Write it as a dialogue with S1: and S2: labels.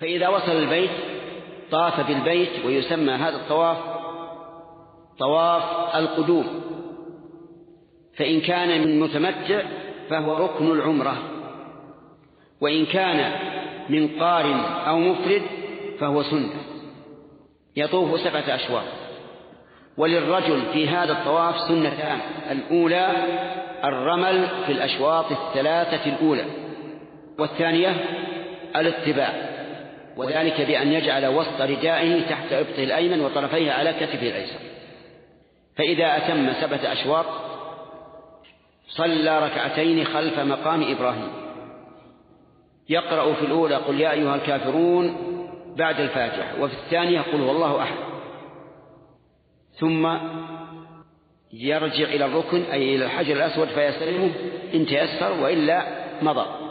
S1: فإذا وصل البيت طاف بالبيت ويسمى هذا الطواف طواف القدوم. فإن كان من متمتع فهو ركن العمرة. وإن كان من قارن أو مفرد فهو سنة. يطوف سبعة أشواط. وللرجل في هذا الطواف سنتان. الأولى الرمل في الأشواط الثلاثة الأولى. والثانية الاتباع. وذلك بأن يجعل وسط ردائه تحت إبطه الأيمن وطرفيه على كتفه الأيسر. فإذا أتم سبعة أشواط صلى ركعتين خلف مقام إبراهيم. يقرأ في الأولى قل يا أيها الكافرون بعد الفاتحة وفي الثانية قل والله أحد. ثم يرجع إلى الركن أي إلى الحجر الأسود فيستلمه إن تيسر وإلا مضى.